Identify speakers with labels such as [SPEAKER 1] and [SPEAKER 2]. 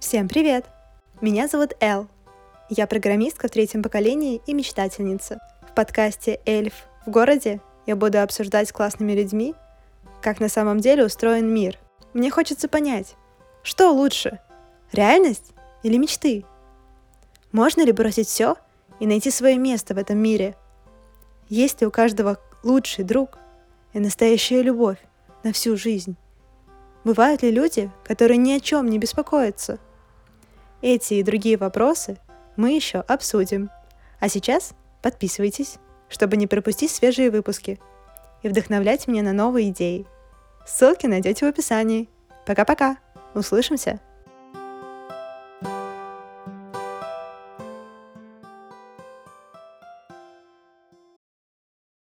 [SPEAKER 1] Всем привет! Меня зовут Эл. Я программистка в третьем поколении и мечтательница. В подкасте «Эльф в городе» я буду обсуждать с классными людьми, как на самом деле устроен мир. Мне хочется понять, что лучше – реальность или мечты? Можно ли бросить все и найти свое место в этом мире? Есть ли у каждого лучший друг и настоящая любовь на всю жизнь? Бывают ли люди, которые ни о чем не беспокоятся – эти и другие вопросы мы еще обсудим. А сейчас подписывайтесь, чтобы не пропустить свежие выпуски и вдохновлять меня на новые идеи. Ссылки найдете в описании. Пока-пока. Услышимся.